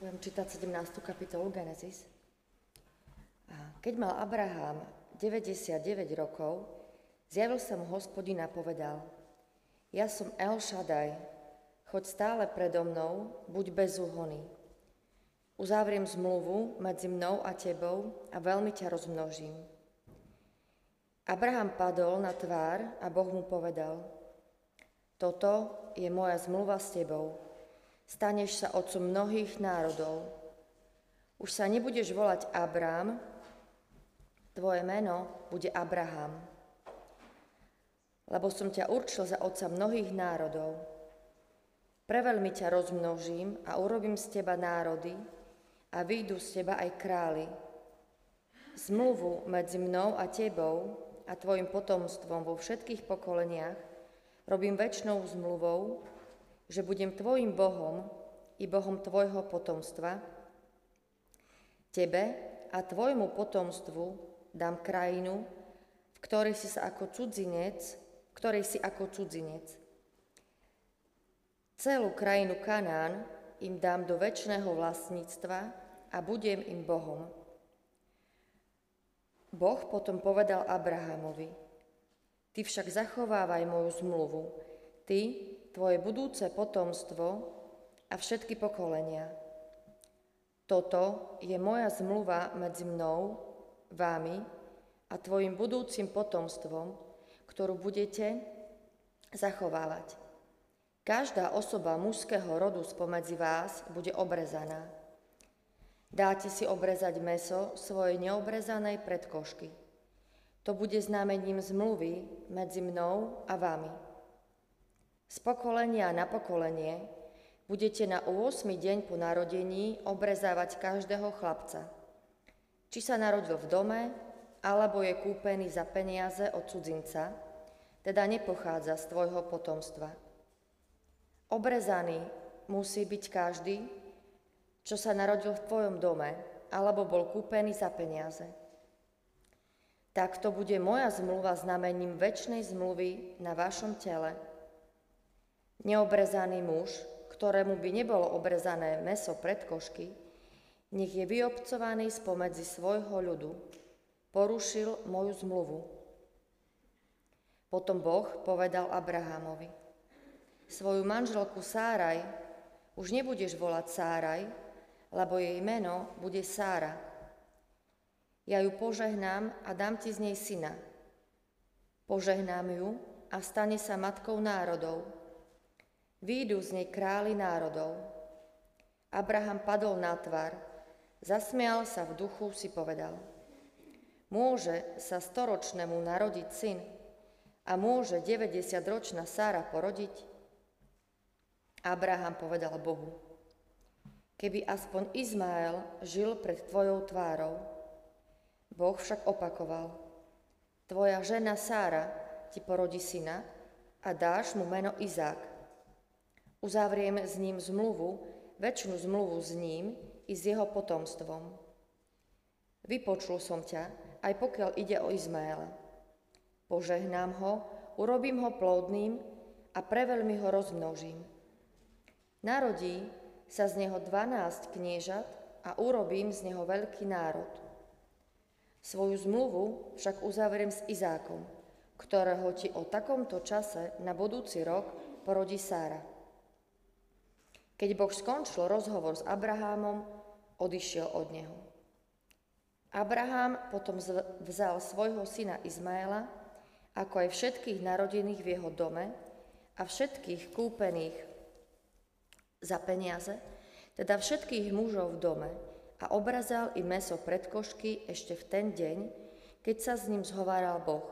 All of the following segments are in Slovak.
Budem čítať 17. kapitolu Genesis. Keď mal Abraham 99 rokov, zjavil sa mu hospodin a povedal, ja som El Shaddai, choď stále predo mnou, buď bezúhony. Uzavriem zmluvu medzi mnou a tebou a veľmi ťa rozmnožím. Abraham padol na tvár a Boh mu povedal, toto je moja zmluva s tebou, staneš sa otcom mnohých národov. Už sa nebudeš volať Abrám, tvoje meno bude Abraham, lebo som ťa určil za otca mnohých národov. Preveľmi ťa rozmnožím a urobím z teba národy a výjdu z teba aj králi. Zmluvu medzi mnou a tebou a tvojim potomstvom vo všetkých pokoleniach robím väčšnou zmluvou, že budem tvojim Bohom i Bohom tvojho potomstva. Tebe a tvojmu potomstvu dám krajinu, v ktorej si sa ako cudzinec, v ktorej si ako cudzinec. Celú krajinu Kanán im dám do väčšného vlastníctva a budem im Bohom. Boh potom povedal Abrahamovi, Ty však zachovávaj moju zmluvu, ty, tvoje budúce potomstvo a všetky pokolenia. Toto je moja zmluva medzi mnou, vámi a tvojim budúcim potomstvom, ktorú budete zachovávať. Každá osoba mužského rodu spomedzi vás bude obrezaná. Dáte si obrezať meso svojej neobrezanej predkošky. To bude znamením zmluvy medzi mnou a vami. Z pokolenia na pokolenie budete na 8. deň po narodení obrezávať každého chlapca. Či sa narodil v dome, alebo je kúpený za peniaze od cudzinca, teda nepochádza z tvojho potomstva. Obrezaný musí byť každý, čo sa narodil v tvojom dome, alebo bol kúpený za peniaze. Takto bude moja zmluva znamením väčšnej zmluvy na vašom tele – Neobrezaný muž, ktorému by nebolo obrezané meso pred košky, nech je vyobcovaný spomedzi svojho ľudu. Porušil moju zmluvu. Potom Boh povedal Abrahamovi, svoju manželku Sáraj už nebudeš volať Sáraj, lebo jej meno bude Sára. Ja ju požehnám a dám ti z nej syna. Požehnám ju a stane sa matkou národov Výjdu z nej králi národov. Abraham padol na tvár, zasmial sa v duchu, si povedal. Môže sa storočnému narodiť syn a môže 90-ročná Sára porodiť? Abraham povedal Bohu, keby aspoň Izmael žil pred tvojou tvárou. Boh však opakoval, tvoja žena Sára ti porodí syna a dáš mu meno Izák. Uzavriem s ním zmluvu, väčšinu zmluvu s ním i s jeho potomstvom. Vypočul som ťa, aj pokiaľ ide o Izmaela. Požehnám ho, urobím ho plodným a preveľmi ho rozmnožím. Narodí sa z neho dvanásť kniežat a urobím z neho veľký národ. Svoju zmluvu však uzavriem s Izákom, ktorého ti o takomto čase na budúci rok porodí Sára. Keď Boh skončil rozhovor s Abrahámom, odišiel od neho. Abraham potom vzal svojho syna Izmaela, ako aj všetkých narodených v jeho dome a všetkých kúpených za peniaze, teda všetkých mužov v dome a obrazal i meso pred košky ešte v ten deň, keď sa s ním zhováral Boh.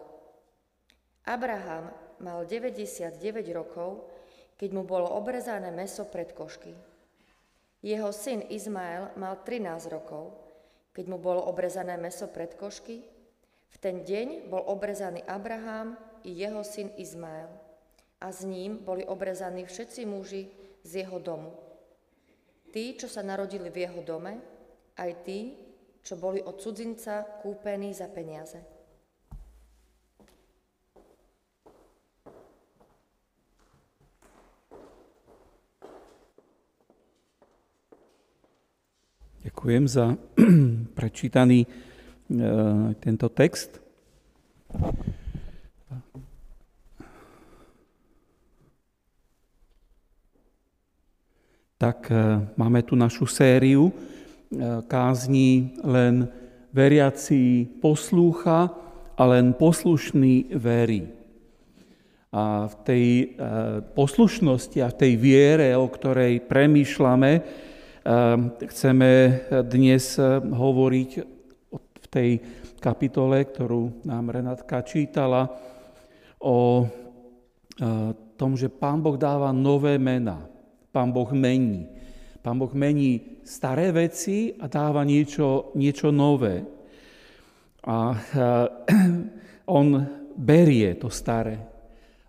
Abraham mal 99 rokov keď mu bolo obrezané meso pred košky. Jeho syn Izmael mal 13 rokov, keď mu bolo obrezané meso pred košky. V ten deň bol obrezaný Abraham i jeho syn Izmael a s ním boli obrezaní všetci muži z jeho domu. Tí, čo sa narodili v jeho dome, aj tí, čo boli od cudzinca kúpení za peniaze. Ďakujem za prečítaný e, tento text. Tak e, máme tu našu sériu e, kázni len veriaci poslúcha a len poslušný verí. A v tej poslušnosti a v tej viere, o ktorej premýšľame, chceme dnes eh, hovoriť v tej kapitole, ktorú nám Renátka čítala, o eh, tom, že Pán Boh dáva nové mena. Pán Boh mení. Pán Boh mení staré veci a dáva niečo, niečo nové. A eh, on berie to staré.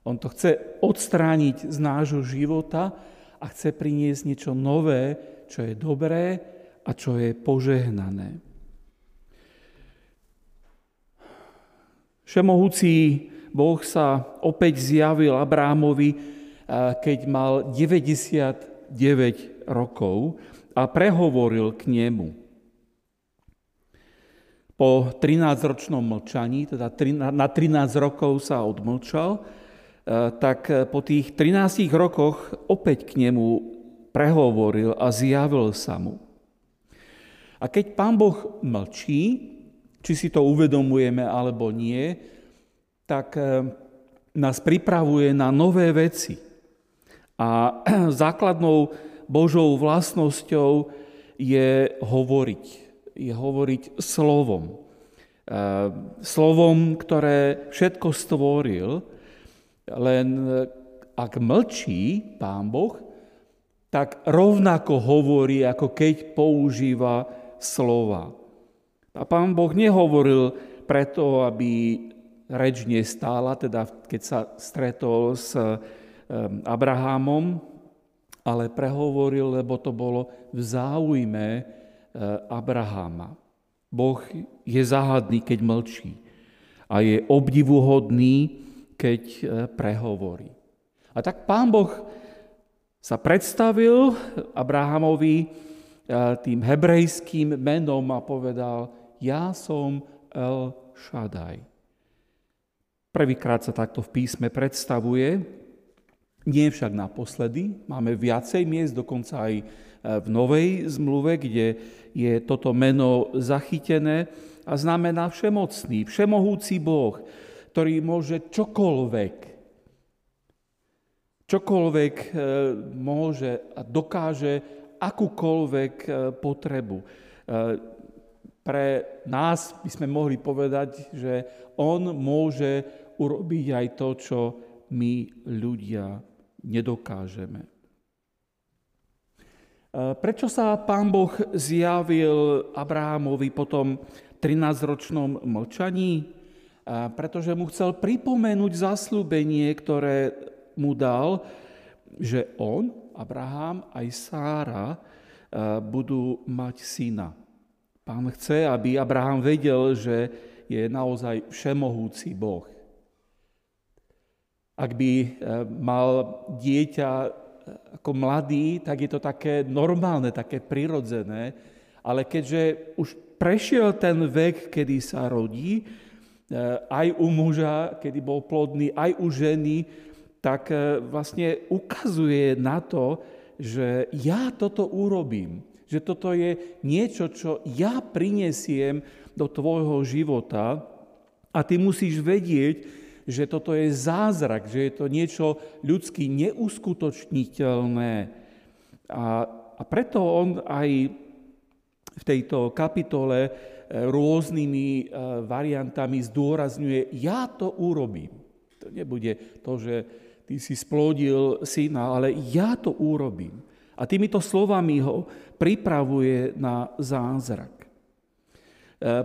On to chce odstrániť z nášho života a chce priniesť niečo nové, čo je dobré a čo je požehnané. Všemohúci Boh sa opäť zjavil Abrámovi, keď mal 99 rokov a prehovoril k nemu. Po 13-ročnom mlčaní, teda na 13 rokov sa odmlčal, tak po tých 13 rokoch opäť k nemu prehovoril a zjavil sa mu. A keď pán Boh mlčí, či si to uvedomujeme alebo nie, tak eh, nás pripravuje na nové veci. A základnou Božou vlastnosťou je hovoriť. Je hovoriť slovom. Eh, slovom, ktoré všetko stvoril, len eh, ak mlčí Pán Boh, tak rovnako hovorí, ako keď používa slova. A pán Boh nehovoril preto, aby reč nestála, teda keď sa stretol s Abrahamom, ale prehovoril, lebo to bolo v záujme e, Abrahama. Boh je záhadný, keď mlčí a je obdivuhodný, keď e, prehovorí. A tak pán Boh sa predstavil Abrahamovi eh, tým hebrejským menom a povedal, ja som El Shaddai. Prvýkrát sa takto v písme predstavuje, nie však naposledy, máme viacej miest, dokonca aj eh, v Novej zmluve, kde je toto meno zachytené a znamená všemocný, všemohúci Boh, ktorý môže čokoľvek čokoľvek e, môže a dokáže akúkoľvek e, potrebu. E, pre nás by sme mohli povedať, že on môže urobiť aj to, čo my ľudia nedokážeme. Prečo sa pán Boh zjavil Abrahamovi po tom 13-ročnom mlčaní? Pretože mu chcel pripomenúť zaslúbenie, ktoré mu dal, že on, Abraham, aj Sára eh, budú mať syna. Pán chce, aby Abraham vedel, že je naozaj všemohúci Boh. Ak by eh, mal dieťa eh, ako mladý, tak je to také normálne, také prirodzené, ale keďže už prešiel ten vek, kedy sa rodí, aj u muža, kedy bol plodný, aj u ženy, tak e, vlastne ukazuje na to, že ja toto urobím, že toto je niečo, čo ja prinesiem do tvojho života a ty musíš vedieť, že toto je zázrak, že je to niečo ľudsky neuskutočniteľné. A, a preto on aj v tejto kapitole e, rôznymi e, variantami zdôrazňuje, ja to urobím. To nebude to, že ty si splodil syna, ale ja to urobím. A týmito slovami ho pripravuje na zázrak. E,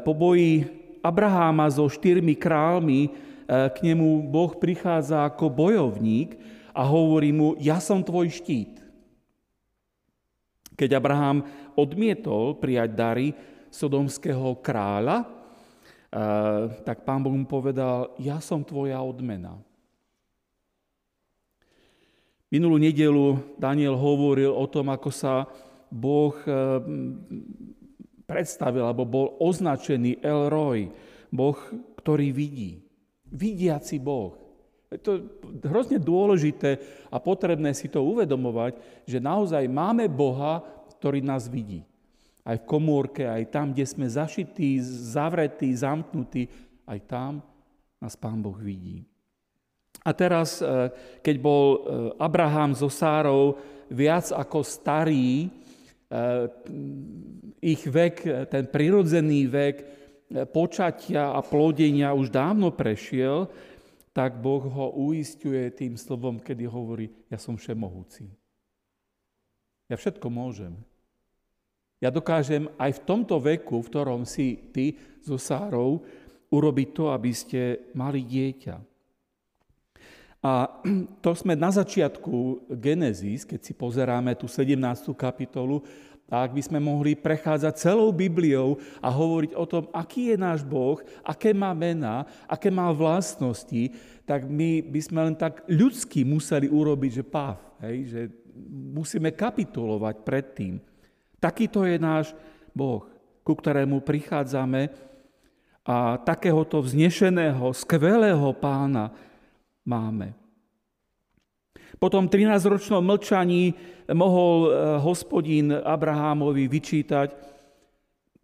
po boji Abraháma so štyrmi králmi e, k nemu Boh prichádza ako bojovník a hovorí mu, ja som tvoj štít. Keď Abraham odmietol prijať dary sodomského kráľa, e, tak pán Boh mu povedal, ja som tvoja odmena. Minulú nedelu Daniel hovoril o tom, ako sa Boh eh, predstavil, alebo bol označený El Roy, Boh, ktorý vidí. Vidiaci Boh. Je to hrozne dôležité a potrebné si to uvedomovať, že naozaj máme Boha, ktorý nás vidí. Aj v komórke, aj tam, kde sme zašití, zavretí, zamknutí, aj tam nás Pán Boh vidí. A teraz, e, keď bol e, Abraham so Sárou viac ako starý, e, ich vek, ten prirodzený vek počatia a plodenia už dávno prešiel, tak Boh ho uistuje tým slovom, kedy hovorí, ja som všemohúci. Ja všetko môžem. Ja dokážem aj v tomto veku, v ktorom si ty so Sárou, urobiť to, aby ste mali dieťa. A to sme na začiatku Genesis, keď si pozeráme tú 17. kapitolu, a ak by sme mohli prechádzať celou Bibliou a hovoriť o tom, aký je náš Boh, aké má mená, aké má vlastnosti, tak my by sme len tak ľudsky museli urobiť, že páv, hej, že musíme kapitulovať pred tým. Takýto je náš Boh, ku ktorému prichádzame a takéhoto vznešeného, skvelého pána máme. Po tom 13-ročnom mlčaní mohol eh, hospodín Abrahámovi vyčítať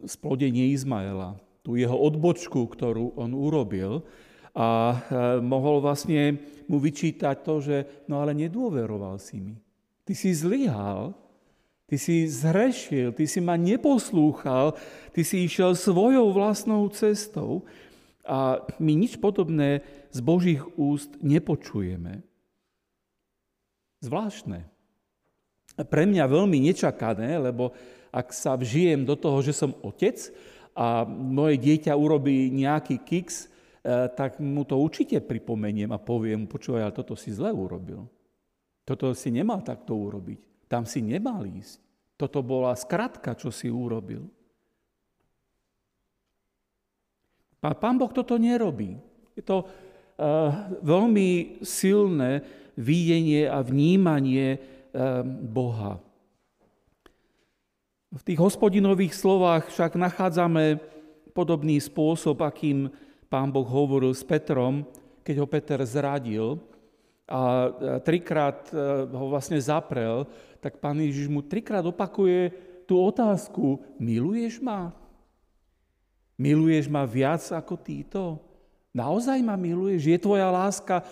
splodenie Izmaela, tú jeho odbočku, ktorú on urobil a eh, mohol vlastne mu vyčítať to, že no ale nedôveroval si mi. Ty si zlyhal, Ty si zhrešil, ty si ma neposlúchal, ty si išiel svojou vlastnou cestou a my nič podobné z Božích úst nepočujeme. Zvláštne. Pre mňa veľmi nečakané, lebo ak sa vžijem do toho, že som otec a moje dieťa urobí nejaký kiks, eh, tak mu to určite pripomeniem a poviem, počúvaj, ale toto si zle urobil. Toto si nemal takto urobiť. Tam si nemal ísť. Toto bola skratka, čo si urobil. Pán Boh toto nerobí. Je to uh, veľmi silné videnie a vnímanie uh, Boha. V tých hospodinových slovách však nachádzame podobný spôsob, akým pán Boh hovoril s Petrom, keď ho Peter zradil a trikrát e, ho vlastne zaprel, tak pán Ježiš mu trikrát opakuje tú otázku, miluješ ma? Miluješ ma viac ako títo? Naozaj ma miluješ? Je tvoja láska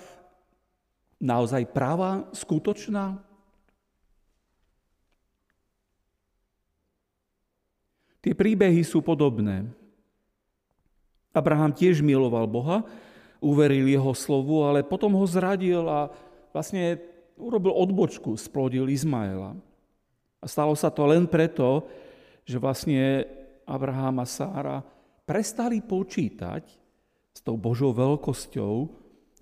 naozaj práva, skutočná? Tie príbehy sú podobné. Abraham tiež miloval Boha, uveril jeho slovu, ale potom ho zradil a vlastne urobil odbočku, splodil Izmaela. A stalo sa to len preto, že vlastne Abraham a Sára prestali počítať s tou Božou veľkosťou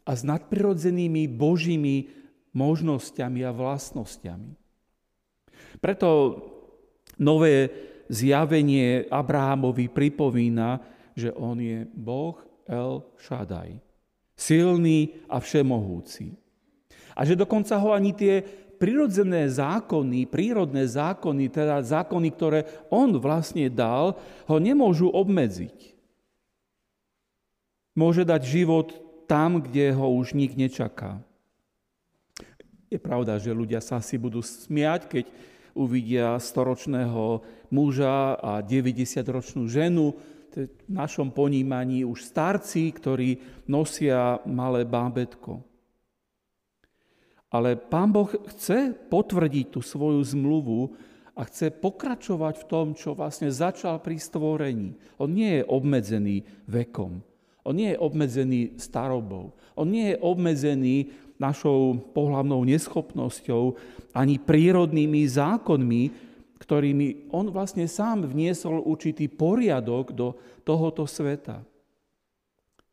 a s nadprirodzenými Božími možnosťami a vlastnosťami. Preto nové zjavenie Abrahamovi pripomína, že on je Boh El Shaddai silný a všemohúci. A že dokonca ho ani tie prirodzené zákony, prírodné zákony, teda zákony, ktoré on vlastne dal, ho nemôžu obmedziť. Môže dať život tam, kde ho už nik nečaká. Je pravda, že ľudia sa si budú smiať, keď uvidia storočného muža a 90-ročnú ženu, v našom ponímaní už starci, ktorí nosia malé bábetko. Ale Pán Boh chce potvrdiť tú svoju zmluvu a chce pokračovať v tom, čo vlastne začal pri stvorení. On nie je obmedzený vekom. On nie je obmedzený starobou. On nie je obmedzený našou pohľavnou neschopnosťou ani prírodnými zákonmi, ktorými on vlastne sám vniesol určitý poriadok do tohoto sveta.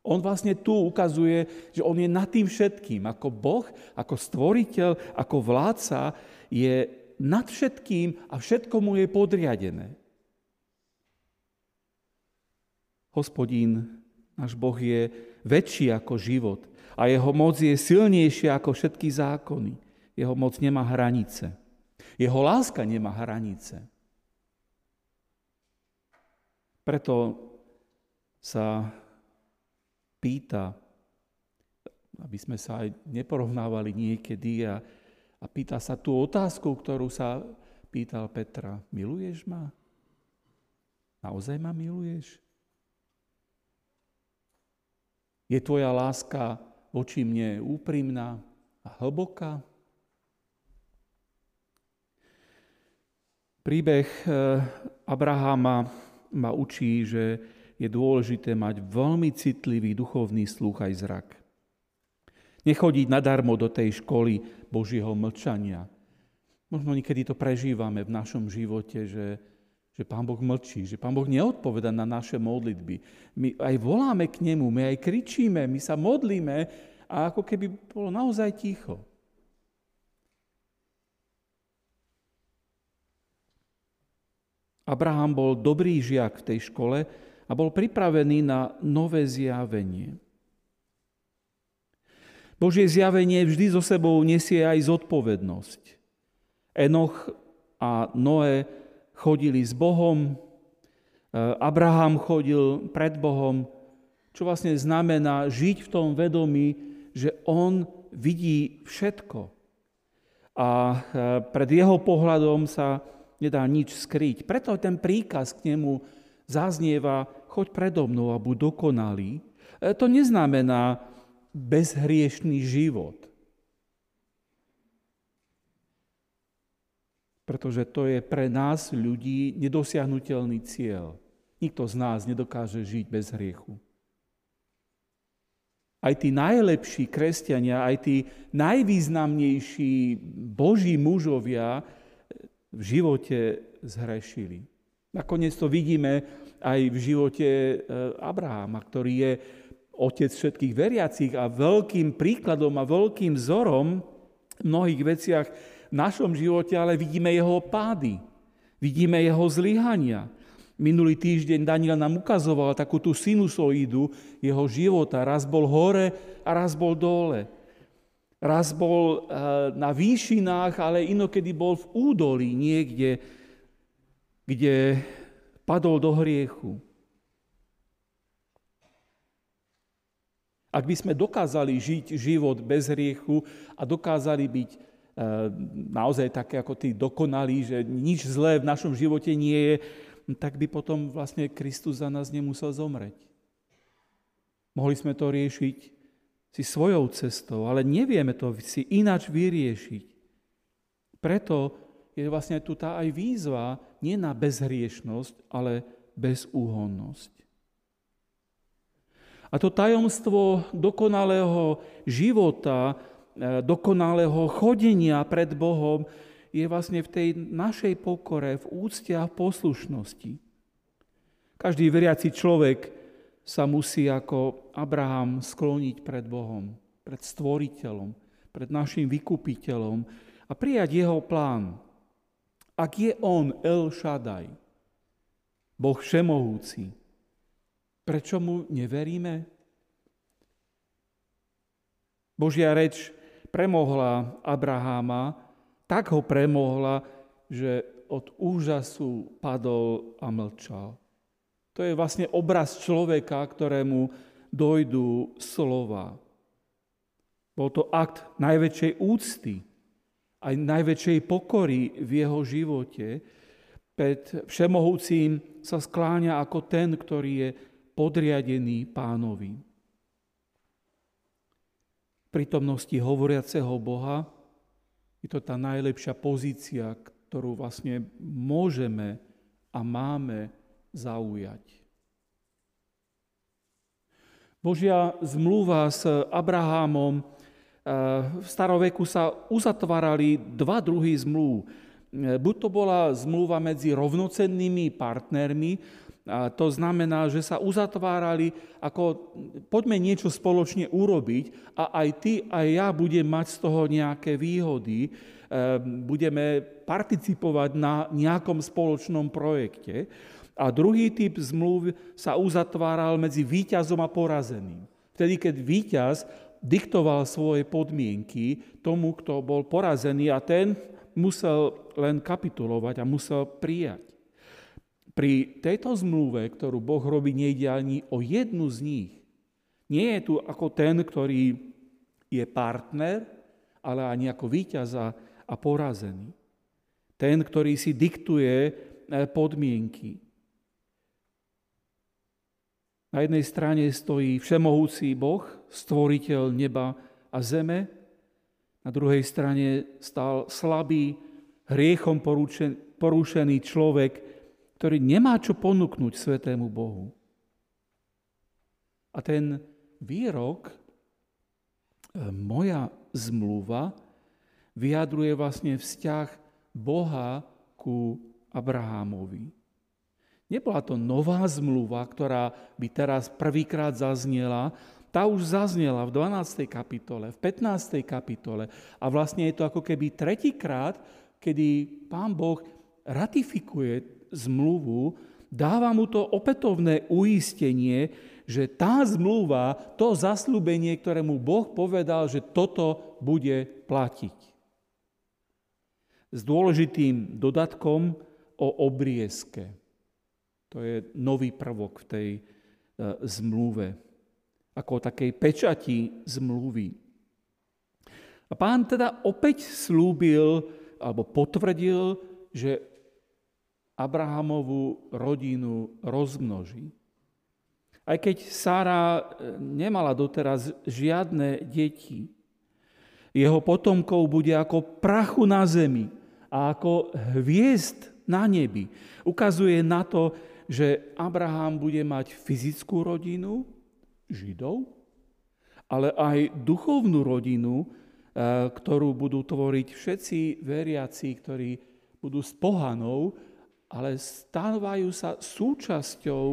On vlastne tu ukazuje, že on je nad tým všetkým. Ako Boh, ako stvoriteľ, ako vládca je nad všetkým a všetko mu je podriadené. Hospodín, náš Boh je väčší ako život a jeho moc je silnejšia ako všetky zákony. Jeho moc nemá hranice. Jeho láska nemá hranice. Preto sa pýta, aby sme sa aj neporovnávali niekedy a, a pýta sa tú otázku, ktorú sa pýtal Petra. Miluješ ma? Naozaj ma miluješ? Je tvoja láska voči mne úprimná a hlboká? Príbeh eh, Abrahama ma učí, že je dôležité mať veľmi citlivý duchovný sluch aj zrak. Nechodiť nadarmo do tej školy Božieho mlčania. Možno niekedy to prežívame v našom živote, že, že Pán Boh mlčí, že Pán Boh neodpoveda na naše modlitby. My aj voláme k Nemu, my aj kričíme, my sa modlíme a ako keby bolo naozaj ticho. Abraham bol dobrý žiak v tej škole a bol pripravený na nové zjavenie. Božie zjavenie vždy so sebou nesie aj zodpovednosť. Enoch a Noé chodili s Bohom, e, Abraham chodil pred Bohom, čo vlastne znamená žiť v tom vedomí, že on vidí všetko. A e, pred jeho pohľadom sa nedá nič skryť. Preto ten príkaz k nemu zaznieva, choď predo mnou a buď dokonalý. E, to neznamená bezhriešný život. Pretože to je pre nás ľudí nedosiahnutelný cieľ. Nikto z nás nedokáže žiť bez hriechu. Aj tí najlepší kresťania, aj tí najvýznamnejší boží mužovia v živote zhrešili. Nakoniec to vidíme aj v živote e, Abrahama, ktorý je otec všetkých veriacich a veľkým príkladom a veľkým vzorom v mnohých veciach v našom živote, ale vidíme jeho pády, vidíme jeho zlyhania. Minulý týždeň Daniel nám ukazoval takú tú sinusoidu jeho života. Raz bol hore a raz bol dole. Raz bol eh, na výšinách, ale inokedy bol v údolí niekde, kde padol do hriechu. Ak by sme dokázali žiť život bez hriechu a dokázali byť eh, naozaj také ako tí dokonalí, že nič zlé v našom živote nie je, tak by potom vlastne Kristus za nás nemusel zomreť. Mohli sme to riešiť si svojou cestou, ale nevieme to si ináč vyriešiť. Preto je vlastne tu tá aj výzva nie na bezhriešnosť, ale bezúhonnosť. A to tajomstvo dokonalého života, e, dokonalého chodenia pred Bohom je vlastne v tej našej pokore, v úcte a v poslušnosti. Každý veriaci človek sa musí ako Abraham skloniť pred Bohom, pred stvoriteľom, pred našim vykupiteľom a prijať jeho plán. Ak je on El Shaddai, Boh všemohúci, prečo mu neveríme? Božia reč premohla Abraháma, tak ho premohla, že od úžasu padol a mlčal. To je vlastne obraz človeka, ktorému dojdú slova. Bol to akt najväčšej úcty, aj najväčšej pokory v jeho živote. Pred všemohúcim sa skláňa ako ten, ktorý je podriadený pánovi. V prítomnosti hovoriaceho Boha je to tá najlepšia pozícia, ktorú vlastne môžeme a máme zaujať. Božia zmluva s Abrahámom, v staroveku sa uzatvárali dva druhy zmluv. Eh, buď to bola zmluva medzi rovnocennými partnermi, a to znamená, že sa uzatvárali ako poďme niečo spoločne urobiť a aj ty, aj ja budem mať z toho nejaké výhody, eh, budeme participovať na nejakom spoločnom projekte. A druhý typ zmluv sa uzatváral medzi víťazom a porazeným. Vtedy, keď víťaz diktoval svoje podmienky tomu, kto bol porazený a ten musel len kapitulovať a musel prijať. Pri tejto zmluve, ktorú Boh robí, nejde ani o jednu z nich. Nie je tu ako ten, ktorý je partner, ale ani ako víťaz a, porazený. Ten, ktorý si diktuje eh, podmienky. Na jednej strane stojí všemohúci Boh, stvoriteľ neba a zeme, na druhej strane stal slabý, hriechom porušený človek, ktorý nemá čo ponúknuť svetému Bohu. A ten výrok, e, moja zmluva, vyjadruje vlastne vzťah Boha ku Abrahámovi. Nebola to nová zmluva, ktorá by teraz prvýkrát zaznela, tá už zaznela v 12. kapitole, v 15. kapitole a vlastne je to ako keby tretíkrát, kedy pán Boh ratifikuje zmluvu, dáva mu to opätovné uistenie, že tá zmluva, to zaslúbenie, ktoré mu Boh povedal, že toto bude platiť. S dôležitým dodatkom o obriezke. To je nový prvok v tej e, zmluve, ako takej pečati zmluvy. A pán teda opäť slúbil alebo potvrdil, že Abrahamovú rodinu rozmnoží. Aj keď Sára e, nemala doteraz žiadne deti, jeho potomkov bude ako prachu na zemi a ako hviezd na nebi. Ukazuje na to, že Abraham bude mať fyzickú rodinu, Židov, ale aj duchovnú rodinu, eh, ktorú budú tvoriť všetci veriaci, ktorí budú s pohanou, ale stávajú sa súčasťou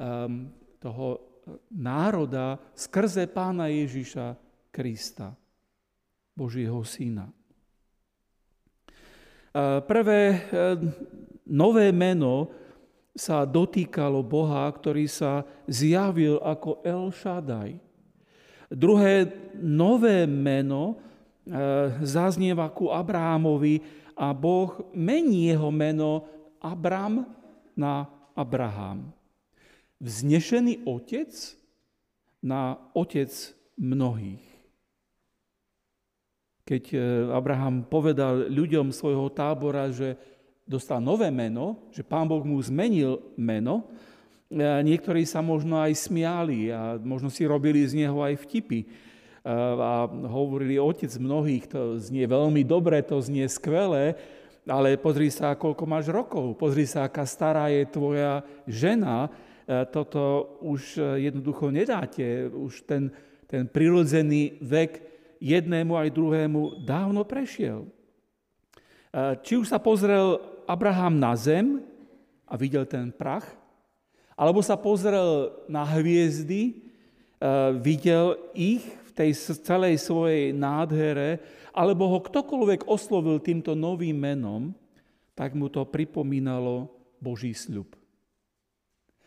ehm, toho národa skrze pána Ježiša Krista, Božieho syna. Eh, prvé eh, nové meno sa dotýkalo Boha, ktorý sa zjavil ako El Shaddai. Druhé nové meno e, zaznieva ku Abrahamovi a Boh mení jeho meno Abram na Abraham. Vznešený otec na otec mnohých. Keď e, Abraham povedal ľuďom svojho tábora, že dostal nové meno, že pán Boh mu zmenil meno. Niektorí sa možno aj smiali a možno si robili z neho aj vtipy. A hovorili, otec mnohých, to znie veľmi dobre, to znie skvelé, ale pozri sa, koľko máš rokov, pozri sa, aká stará je tvoja žena, toto už jednoducho nedáte, už ten, ten prirodzený vek jednému aj druhému dávno prešiel. Či už sa pozrel Abraham na zem a videl ten prach, alebo sa pozrel na hviezdy, e, videl ich v tej celej svojej nádhere, alebo ho ktokoľvek oslovil týmto novým menom, tak mu to pripomínalo Boží sľub.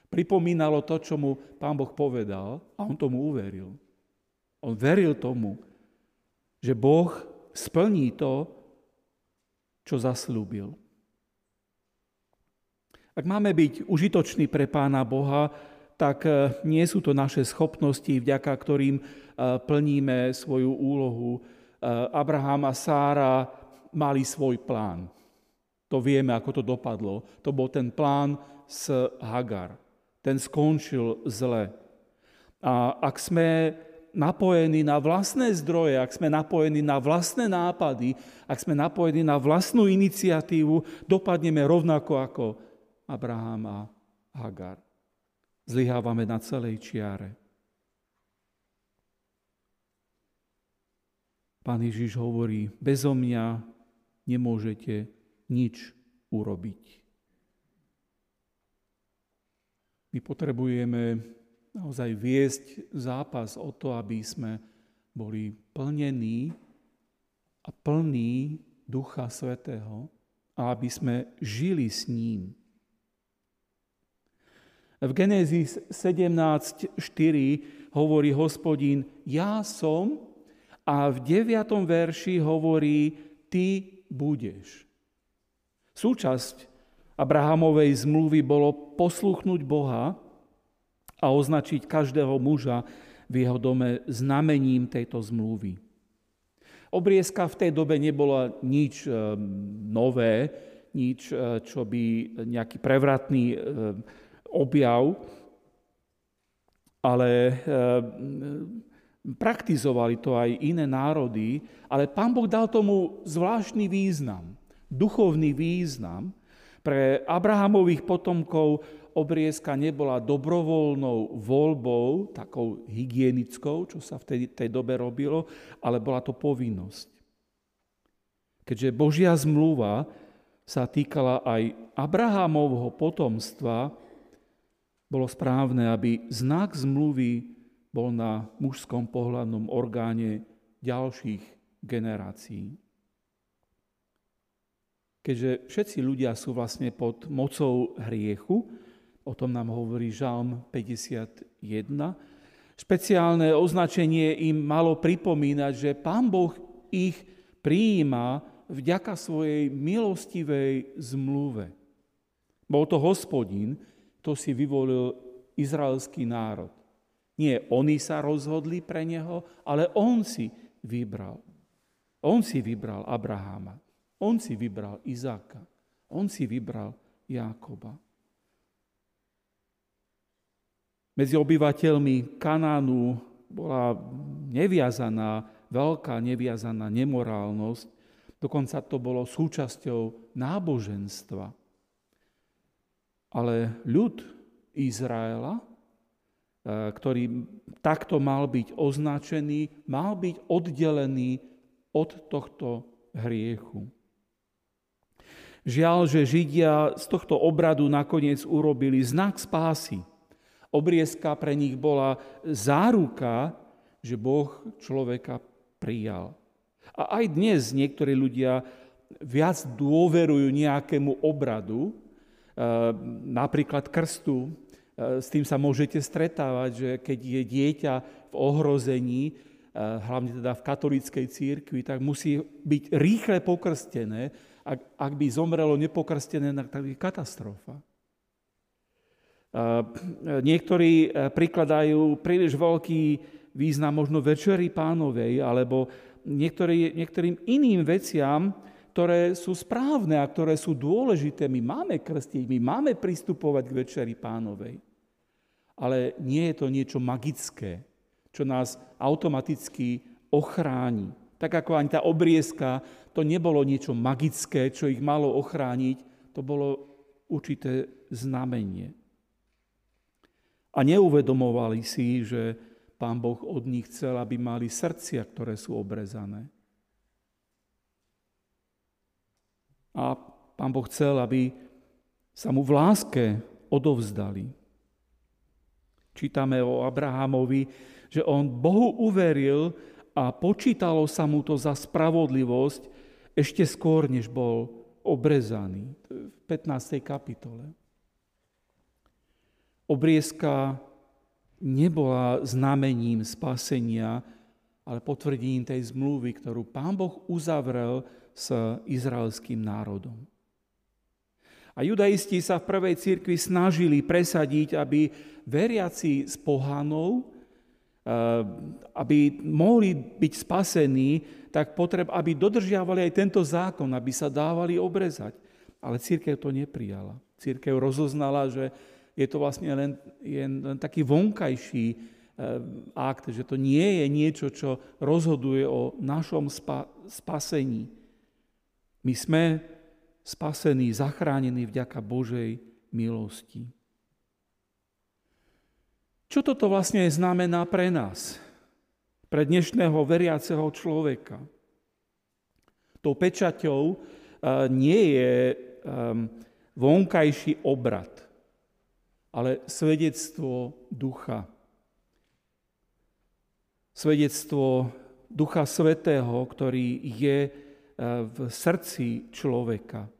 Pripomínalo to, čo mu pán Boh povedal a on tomu uveril. On veril tomu, že Boh splní to, čo zaslúbil. Ak máme byť užitoční pre Pána Boha, tak e, nie sú to naše schopnosti, vďaka ktorým e, plníme svoju úlohu. E, Abraham a Sára mali svoj plán. To vieme, ako to dopadlo. To bol ten plán s Hagar. Ten skončil zle. A ak sme napojení na vlastné zdroje, ak sme napojení na vlastné nápady, ak sme napojení na vlastnú iniciatívu, dopadneme rovnako ako Abraham a Hagar. Zlyhávame na celej čiare. Pán Ježiš hovorí, bezo mňa nemôžete nič urobiť. My potrebujeme naozaj viesť zápas o to, aby sme boli plnení a plní Ducha Svetého a aby sme žili s ním. V Genézis 17.4 hovorí hospodín, ja som, a v 9. verši hovorí, ty budeš. Súčasť Abrahamovej zmluvy bolo posluchnúť Boha a označiť každého muža v jeho dome znamením tejto zmluvy. Obriezka v tej dobe nebola nič e, nové, nič, e, čo by nejaký prevratný e, objav, ale praktizovali to aj iné národy, ale pán Boh dal tomu zvláštny význam, duchovný význam, pre Abrahamových potomkov obriezka nebola dobrovoľnou voľbou, takou hygienickou, čo sa v tej, tej dobe robilo, ale bola to povinnosť. Keďže Božia zmluva sa týkala aj Abrahamovho potomstva, bolo správne, aby znak zmluvy bol na mužskom pohľadnom orgáne ďalších generácií keďže všetci ľudia sú vlastne pod mocou hriechu, o tom nám hovorí Žalm 51, špeciálne označenie im malo pripomínať, že Pán Boh ich prijíma vďaka svojej milostivej zmluve. Bol to hospodín, kto si vyvolil izraelský národ. Nie oni sa rozhodli pre neho, ale on si vybral. On si vybral Abraháma. On si vybral Izáka. On si vybral Jákoba. Medzi obyvateľmi Kanánu bola neviazaná, veľká neviazaná nemorálnosť, dokonca to bolo súčasťou náboženstva. Ale ľud Izraela, e, ktorý takto mal byť označený, mal byť oddelený od tohto hriechu. Žiaľ, že Židia z tohto obradu nakoniec urobili znak spásy. Obriezka pre nich bola záruka, že Boh človeka prijal. A aj dnes niektorí ľudia viac dôverujú nejakému obradu, napríklad krstu. E, s tým sa môžete stretávať, že keď je dieťa v ohrození, e, hlavne teda v katolíckej církvi, tak musí byť rýchle pokrstené, ak, ak by zomrelo nepokrstené, tak je katastrofa. Niektorí prikladajú príliš veľký význam možno večeri pánovej alebo niektorý, niektorým iným veciam, ktoré sú správne a ktoré sú dôležité. My máme krstiť, my máme pristupovať k večeri pánovej. Ale nie je to niečo magické, čo nás automaticky ochráni. Tak ako ani tá obriezka to nebolo niečo magické, čo ich malo ochrániť, to bolo určité znamenie. A neuvedomovali si, že pán Boh od nich chcel, aby mali srdcia, ktoré sú obrezané. A pán Boh chcel, aby sa mu v láske odovzdali. Čítame o Abrahamovi, že on Bohu uveril a počítalo sa mu to za spravodlivosť ešte skôr, než bol obrezaný v 15. kapitole. Obriezka nebola znamením spasenia, ale potvrdením tej zmluvy, ktorú Pán Boh uzavrel s izraelským národom. A judaisti sa v prvej cirkvi snažili presadiť, aby veriaci z pohanov, eh, aby mohli byť spasení, tak potreb, aby dodržiavali aj tento zákon, aby sa dávali obrezať. Ale církev to neprijala. Církev rozoznala, že je to vlastne len, je len taký vonkajší eh, akt, že to nie je niečo, čo rozhoduje o našom spa- spasení. My sme spasení, zachránení vďaka Božej milosti. Čo toto vlastne znamená pre nás? pre dnešného veriaceho človeka. Tou pečaťou e, nie je e, vonkajší obrad, ale svedectvo ducha. Svedectvo ducha svetého, ktorý je v srdci človeka.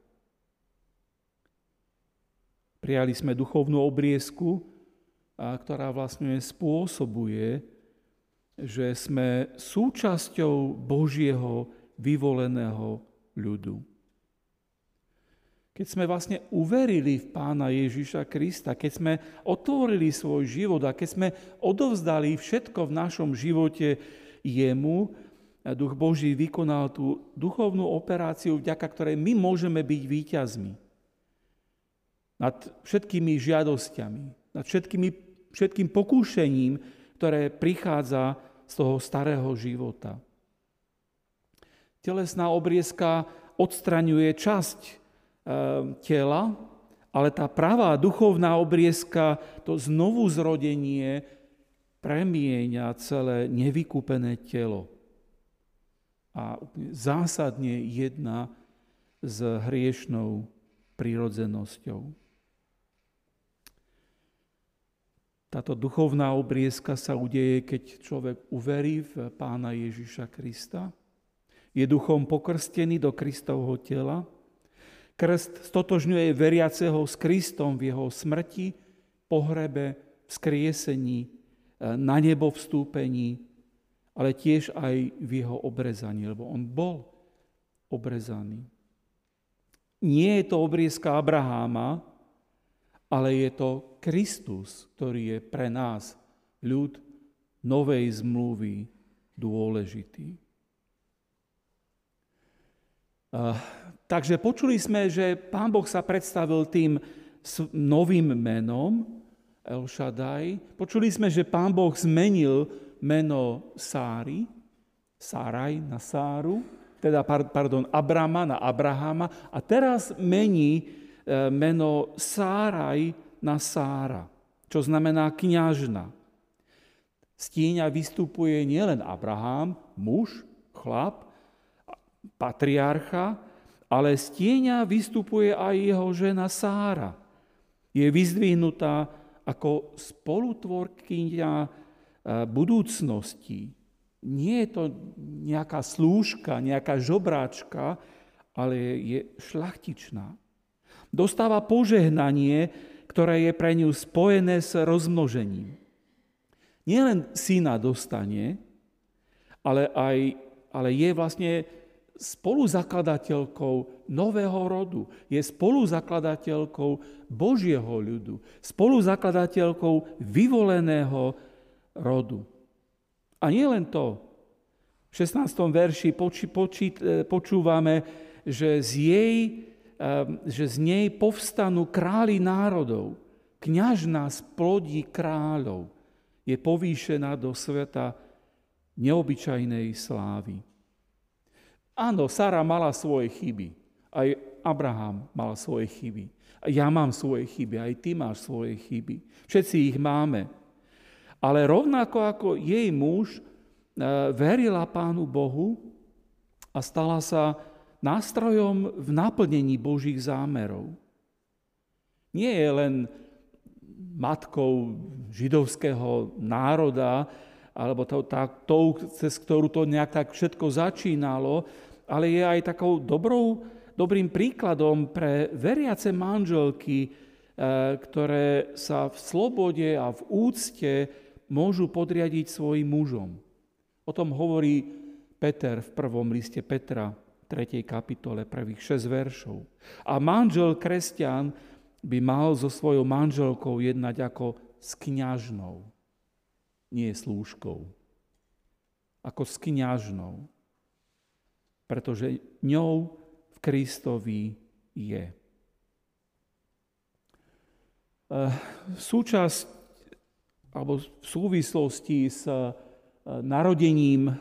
Prijali sme duchovnú obriezku, ktorá vlastne spôsobuje, že sme súčasťou Božieho vyvoleného ľudu. keď sme vlastne uverili v pána Ježiša Krista, keď sme otvorili svoj život a keď sme odovzdali všetko v našom živote jemu, Duch Boží vykonal tú duchovnú operáciu, vďaka ktorej my môžeme byť výťazmi nad všetkými žiadosťami, nad všetkými, všetkým pokúšením, ktoré prichádza z toho starého života. Telesná obriezka odstraňuje časť Ehm, tela, ale tá pravá duchovná obriezka, to znovu zrodenie premieňa celé nevykúpené telo. A zásadne jedna s hriešnou prírodzenosťou. Táto duchovná obriezka sa udeje, keď človek uverí v pána Ježiša Krista, je duchom pokrstený do Kristovho tela Krst stotožňuje veriaceho s Kristom v jeho smrti, pohrebe, vzkriesení, na nebo vstúpení, ale tiež aj v jeho obrezaní, lebo on bol obrezaný. Nie je to obriezka Abraháma, ale je to Kristus, ktorý je pre nás, ľud novej zmluvy, dôležitý. Takže počuli sme, že Pán Boh sa predstavil tým novým menom El Shaddai. Počuli sme, že Pán Boh zmenil meno Sáry, Sáraj na Sáru, teda, pardon, Abrama na Abrahama a teraz mení e, meno Sáraj na Sára, čo znamená kňažna. Z tieňa vystupuje nielen Abraham, muž, chlap, patriarcha, ale z tieňa vystupuje aj jeho žena Sára. Je vyzdvihnutá ako spolutvorkyňa budúcnosti. Nie je to nejaká slúžka, nejaká žobráčka, ale je šlachtičná. Dostáva požehnanie, ktoré je pre ňu spojené s rozmnožením. Nielen syna dostane, ale, aj, ale je vlastne spoluzakladateľkou nového rodu, je spoluzakladateľkou Božieho ľudu, spoluzakladateľkou vyvoleného rodu. A nie len to. V 16. verši poči, poči, e, počúvame, že z, jej, e, že z nej povstanú králi národov. Kňažná splodí kráľov. Je povýšená do sveta neobyčajnej slávy. Áno, Sara mala svoje chyby. Aj Abraham mal svoje chyby. Ja mám svoje chyby, aj ty máš svoje chyby. Všetci ich máme. Ale rovnako ako jej muž e, verila Pánu Bohu a stala sa nástrojom v naplnení Božích zámerov. Nie je len matkou židovského národa, alebo tou, tá, tou, cez ktorú to nejak tak všetko začínalo, ale je aj takou dobrou, dobrým príkladom pre veriace manželky, e, ktoré sa v slobode a v úcte môžu podriadiť svojim mužom. O tom hovorí Peter v prvom liste Petra, 3. kapitole, prvých 6 veršov. A manžel kresťan by mal so svojou manželkou jednať ako s kňažnou nie slúžkou. Ako s kniažnou. Pretože ňou v Kristovi je. Eh, súčasť alebo v súvislosti s eh, narodením eh,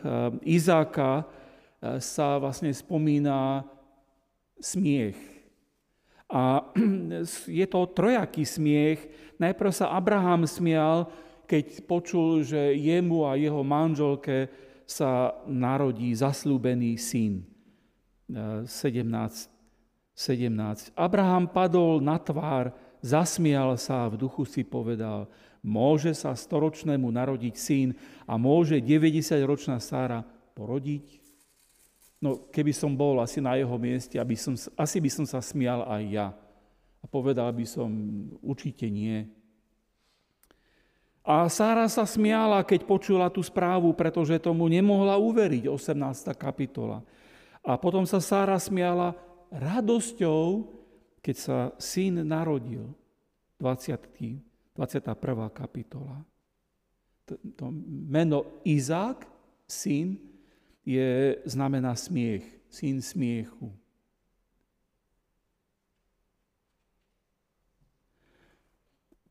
Izáka sa vlastne spomína smiech. A je to trojaký smiech. Najprv sa Abraham smial, keď počul, že jemu a jeho manželke sa narodí zaslúbený syn. 17, e, 17. Abraham padol na tvár, zasmial sa a v duchu si povedal, môže sa storočnému narodiť syn a môže 90-ročná Sára porodiť? No, keby som bol asi na jeho mieste, aby som, asi by som sa smial aj ja. A povedal by som, určite nie. A Sára sa smiala, keď počula tú správu, pretože tomu nemohla uveriť, 18. kapitola. A potom sa Sára smiala radosťou, keď sa syn narodil, 20. 21. kapitola. To, to meno Izák, syn, je, znamená smiech, syn smiechu.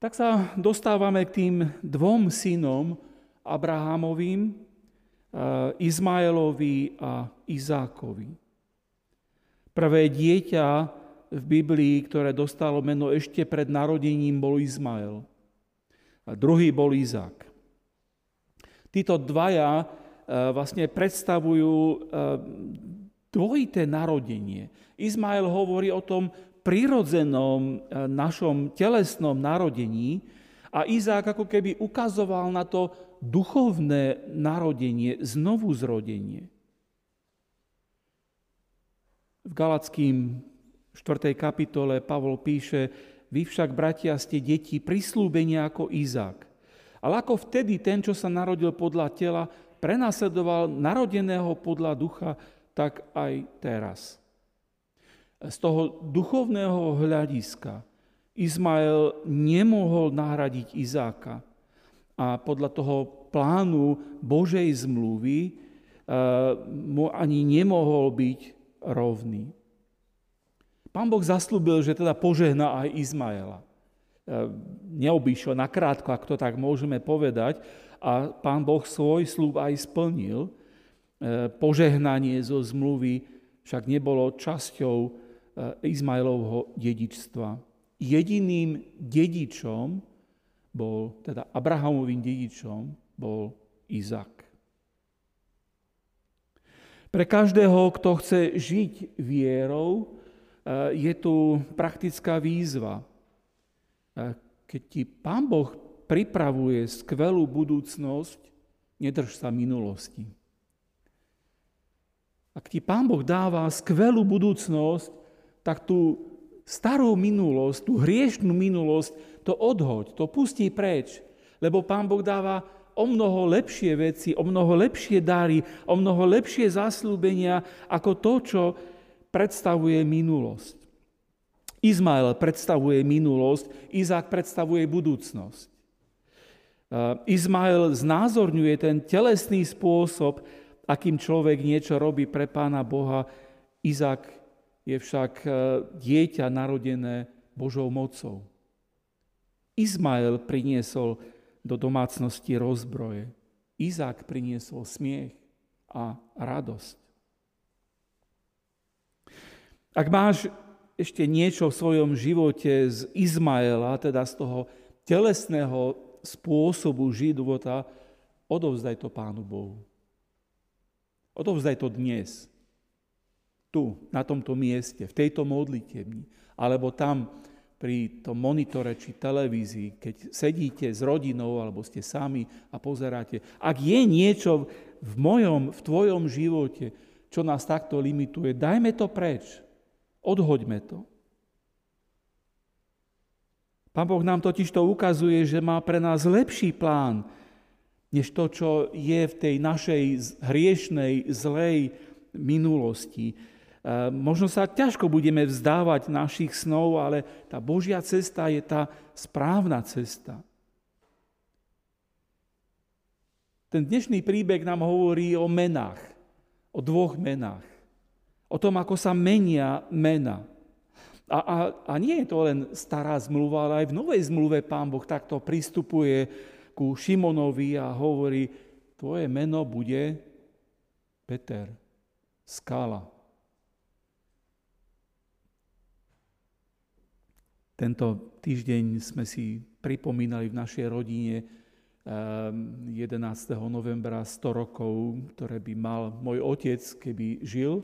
Tak sa dostávame k tým dvom synom Abrahamovým, eh, Izmaelovi a Izákovi. Prvé dieťa v Biblii, ktoré dostalo meno ešte pred narodením, bol Izmael. A druhý bol Izák. Títo dvaja e, vlastne predstavujú e, dvojité narodenie. Izmael hovorí o tom prirodzenom e, našom telesnom narodení a Izák ako keby ukazoval na to duchovné narodenie, znovu zrodenie. V Galackým 4. kapitole Pavol píše, vy však, bratia, ste deti prislúbenia ako Izák. Ale ako vtedy ten, čo sa narodil podľa tela, prenasledoval narodeného podľa ducha, tak aj teraz. Z toho duchovného hľadiska Izmael nemohol nahradiť Izáka a podľa toho plánu Božej zmluvy eh, mu ani nemohol byť rovný. Pán Boh zaslúbil, že teda požehná aj Izmaela. E, neobýšiel nakrátko, ak to tak môžeme povedať, a pán Boh svoj slúb aj splnil. E, požehnanie zo zmluvy však nebolo časťou e, Izmaelovho dedičstva. Jediným dedičom bol, teda Abrahamovým dedičom bol Izak. Pre každého, kto chce žiť vierou, je tu praktická výzva. Eh, keď ti Pán Boh pripravuje skvelú budúcnosť, nedrž sa minulosti. Ak ti Pán Boh dáva skvelú budúcnosť, tak tú starú minulosť, tú hriešnú minulosť, to odhoď, to pustí preč. Lebo Pán Boh dáva o mnoho lepšie veci, o mnoho lepšie dary, o mnoho lepšie zaslúbenia ako to, čo predstavuje minulosť. Izmael predstavuje minulosť, Izák predstavuje budúcnosť. Izmael znázorňuje ten telesný spôsob, akým človek niečo robí pre pána Boha. Izák je však e, dieťa narodené Božou mocou. Izmael priniesol do domácnosti rozbroje. Izák priniesol smiech a radosť. Ak máš ešte niečo v svojom živote z Izmaela, teda z toho telesného spôsobu života, odovzdaj to Pánu Bohu. Odovzdaj to dnes. Tu, na tomto mieste, v tejto modlitebni, alebo tam pri tom monitore či televízii, keď sedíte s rodinou alebo ste sami a pozeráte. Ak je niečo v mojom, v tvojom živote, čo nás takto limituje, dajme to preč. Odhoďme to. Pán Boh nám totiž to ukazuje, že má pre nás lepší plán, než to, čo je v tej našej hriešnej, zlej minulosti. E, možno sa ťažko budeme vzdávať našich snov, ale tá Božia cesta je tá správna cesta. Ten dnešný príbeh nám hovorí o menách, o dvoch menách o tom, ako sa menia mena. A, a, a nie je to len stará zmluva, ale aj v novej zmluve pán Boh takto pristupuje ku Šimonovi a hovorí, tvoje meno bude Peter, skala. Tento týždeň sme si pripomínali v našej rodine 11. Ehm, novembra 100 rokov, ktoré by mal môj otec, keby žil.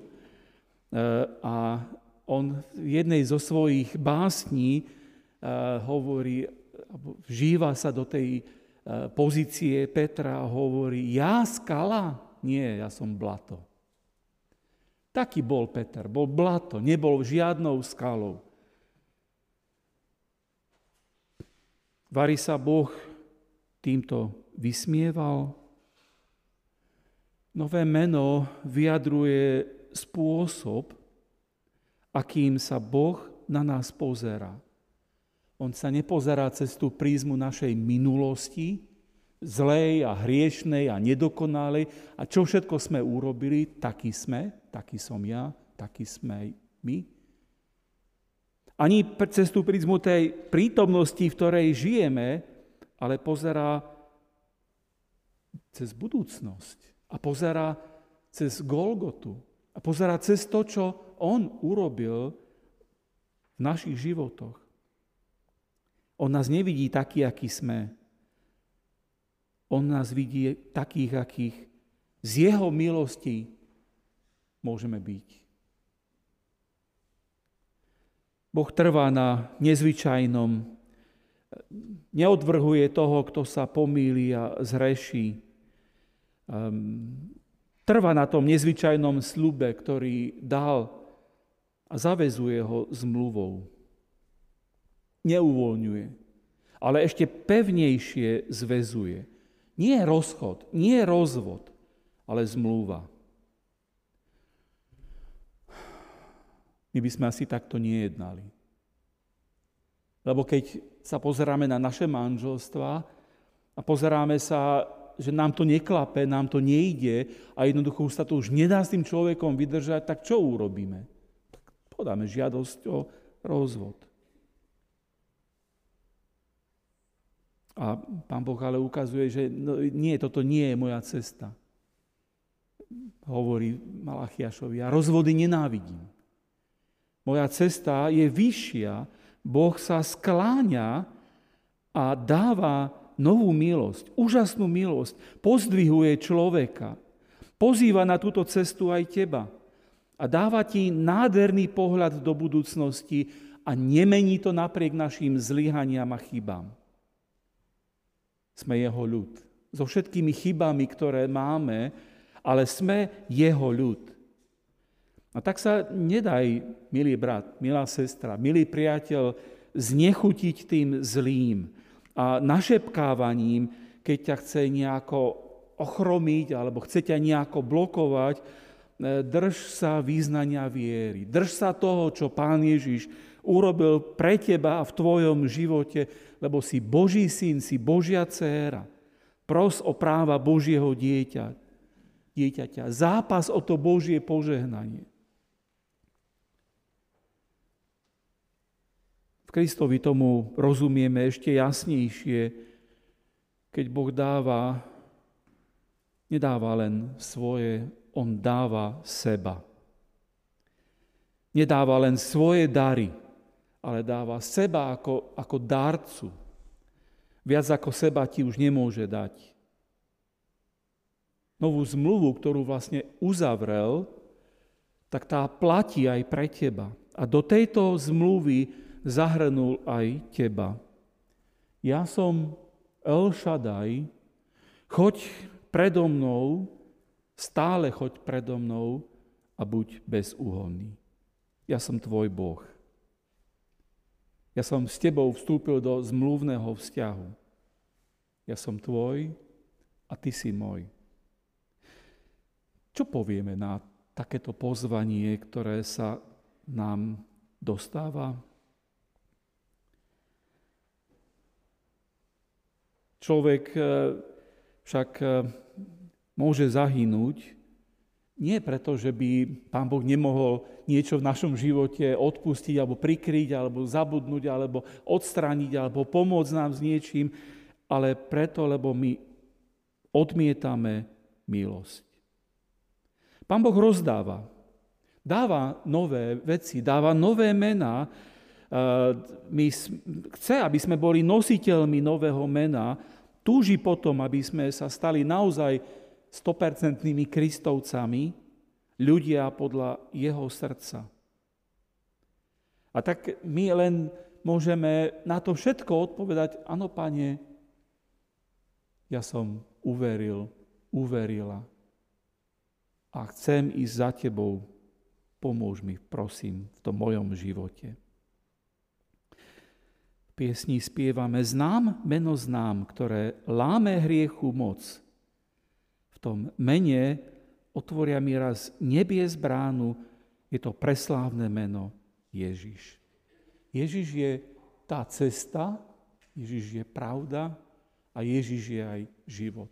Eh, a on v jednej zo svojich básní eh, hovorí, vžíva sa do tej eh, pozície Petra a hovorí, ja skala? Nie, ja som blato. Taký bol Peter, bol blato, nebol žiadnou skalou. Vary sa Boh týmto vysmieval. Nové meno vyjadruje spôsob, akým sa Boh na nás pozera. On sa nepozerá cez tú prízmu našej minulosti, zlej a hriešnej a nedokonalej. A čo všetko sme urobili, taký sme, taký som ja, taký sme my. Ani cez tú prízmu tej prítomnosti, v ktorej žijeme, ale pozerá cez budúcnosť a pozerá cez Golgotu a pozerá cez to, čo On urobil v našich životoch. On nás nevidí taký, aký sme. On nás vidí takých, akých z jeho milosti môžeme byť. Boh trvá na nezvyčajnom, neodvrhuje toho, kto sa pomýli a zreší. Ehm, trvá na tom nezvyčajnom slube, ktorý dal a zavezuje ho zmluvou neuvoľňuje, ale ešte pevnejšie zväzuje. Nie rozchod, nie rozvod, ale zmluva. My by sme asi takto nejednali. Lebo keď sa pozeráme na naše manželstva a pozeráme sa, že nám to neklape, nám to nejde a jednoducho už sa to už nedá s tým človekom vydržať, tak čo urobíme? Tak podáme žiadosť o rozvod. A pán Boh ale ukazuje, že no, nie, toto nie je moja cesta. Hovorí Malachiašovi. A rozvody nenávidím. Moja cesta je vyššia. Boh sa skláňa a dáva novú milosť, úžasnú milosť. Pozdvihuje človeka. Pozýva na túto cestu aj teba. A dáva ti nádherný pohľad do budúcnosti a nemení to napriek našim zlyhaniam a chybám. Sme jeho ľud. So všetkými chybami, ktoré máme, ale sme jeho ľud. A tak sa nedaj, milý brat, milá sestra, milý priateľ, znechutiť tým zlým našepkávaním, keď ťa chce nejako ochromiť alebo chce ťa nejako blokovať, e, drž sa význania viery. Drž sa toho, čo Pán Ježiš urobil pre teba a v tvojom živote, lebo si Boží syn, si Božia dcéra. Pros o práva Božieho dieťa, dieťaťa. Zápas o to Božie požehnanie. Kristovi tomu rozumieme ešte jasnejšie, keď Boh dáva, nedáva len svoje, On dáva seba. Nedáva len svoje dary, ale dáva seba ako, ako darcu. Viac ako seba ti už nemôže dať. Novú zmluvu, ktorú vlastne uzavrel, tak tá platí aj pre teba. A do tejto zmluvy zahrnul aj teba. Ja som El Shaddai, choď predo mnou, stále choď predo mnou a buď bezúhonný. Ja som tvoj Boh. Ja som s tebou vstúpil do zmluvného vzťahu. Ja som tvoj a ty si môj. Čo povieme na takéto pozvanie, ktoré sa nám dostáva? Človek eh, však eh, môže zahynúť, nie preto, že by Pán Boh nemohol niečo v našom živote odpustiť, alebo prikryť, alebo zabudnúť, alebo odstrániť, alebo pomôcť nám s niečím, ale preto, lebo my odmietame milosť. Pán Boh rozdáva. Dáva nové veci, dáva nové mená. My chce, aby sme boli nositeľmi nového mena, túži potom, aby sme sa stali naozaj stopercentnými kristovcami, ľudia podľa jeho srdca. A tak my len môžeme na to všetko odpovedať, áno, pane, ja som uveril, uverila a chcem ísť za tebou, pomôž mi, prosím, v tom mojom živote. V piesni spievame Znám meno znám, ktoré láme hriechu moc, tom mene otvoria mi raz nebies bránu, je to preslávne meno Ježiš. Ježiš je tá cesta, Ježiš je pravda a Ježiš je aj život.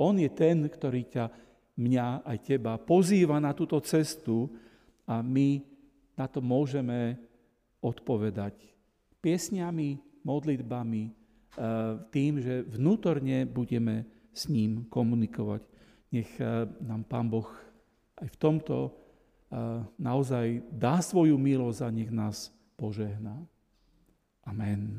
On je ten, ktorý ťa, mňa aj teba pozýva na túto cestu a my na to môžeme odpovedať piesňami, modlitbami, eh, tým, že vnútorne budeme s ním komunikovať. Nech eh, nám Pán Boh aj v tomto eh, naozaj dá svoju milosť a nech nás požehná. Amen.